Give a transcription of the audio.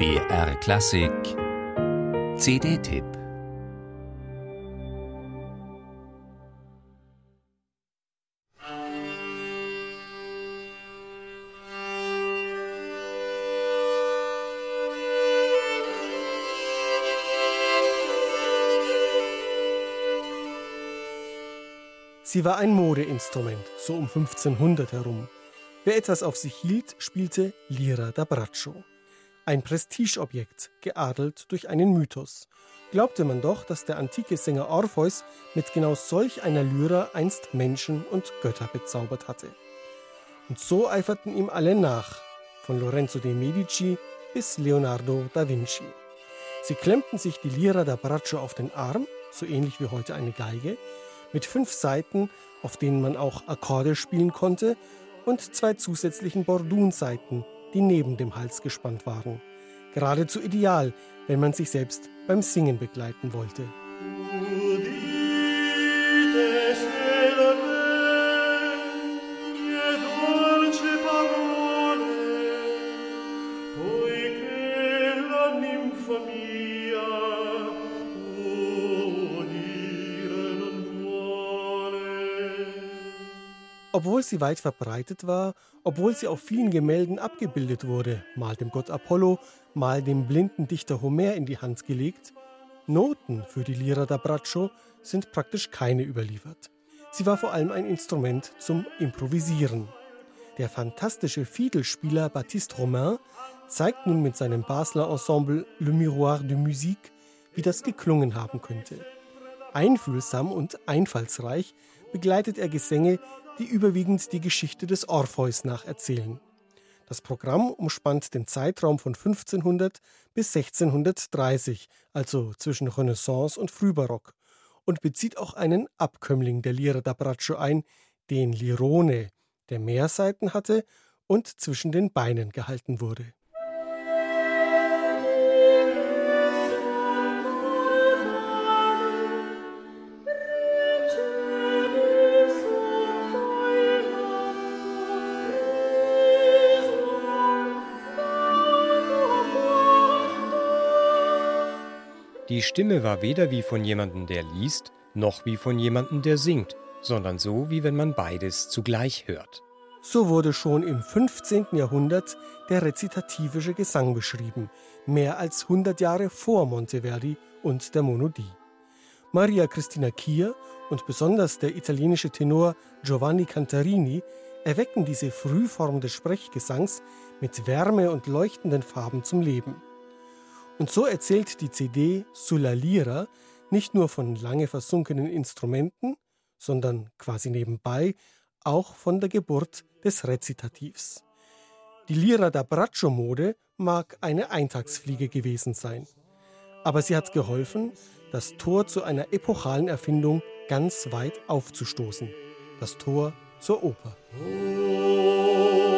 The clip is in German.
BR Klassik CD-Tipp Sie war ein Modeinstrument, so um 1500 herum. Wer etwas auf sich hielt, spielte Lira da Braccio. Ein Prestigeobjekt, geadelt durch einen Mythos. Glaubte man doch, dass der antike Sänger Orpheus mit genau solch einer Lyra einst Menschen und Götter bezaubert hatte. Und so eiferten ihm alle nach, von Lorenzo de' Medici bis Leonardo da Vinci. Sie klemmten sich die Lira da Braccio auf den Arm, so ähnlich wie heute eine Geige, mit fünf Saiten, auf denen man auch Akkorde spielen konnte, und zwei zusätzlichen Bordunsaiten, die neben dem Hals gespannt waren. Geradezu ideal, wenn man sich selbst beim Singen begleiten wollte. Obwohl sie weit verbreitet war, obwohl sie auf vielen Gemälden abgebildet wurde, mal dem Gott Apollo, mal dem blinden Dichter Homer in die Hand gelegt, Noten für die Lira da Braccio sind praktisch keine überliefert. Sie war vor allem ein Instrument zum Improvisieren. Der fantastische Fiedelspieler Baptiste Romain zeigt nun mit seinem Basler Ensemble Le Miroir de Musique, wie das geklungen haben könnte. Einfühlsam und einfallsreich begleitet er Gesänge, die überwiegend die Geschichte des Orpheus nacherzählen. Das Programm umspannt den Zeitraum von 1500 bis 1630, also zwischen Renaissance und Frühbarock, und bezieht auch einen Abkömmling der Lira da Braccio ein, den Lirone, der mehr Seiten hatte und zwischen den Beinen gehalten wurde. Die Stimme war weder wie von jemandem, der liest, noch wie von jemandem, der singt, sondern so, wie wenn man beides zugleich hört. So wurde schon im 15. Jahrhundert der rezitativische Gesang beschrieben, mehr als 100 Jahre vor Monteverdi und der Monodie. Maria Cristina Kier und besonders der italienische Tenor Giovanni Cantarini erwecken diese Frühform des Sprechgesangs mit Wärme und leuchtenden Farben zum Leben. Und so erzählt die CD Sulla Lira nicht nur von lange versunkenen Instrumenten, sondern quasi nebenbei auch von der Geburt des Rezitativs. Die Lira da Braccio Mode mag eine Eintagsfliege gewesen sein, aber sie hat geholfen, das Tor zu einer epochalen Erfindung ganz weit aufzustoßen. Das Tor zur Oper. Oh.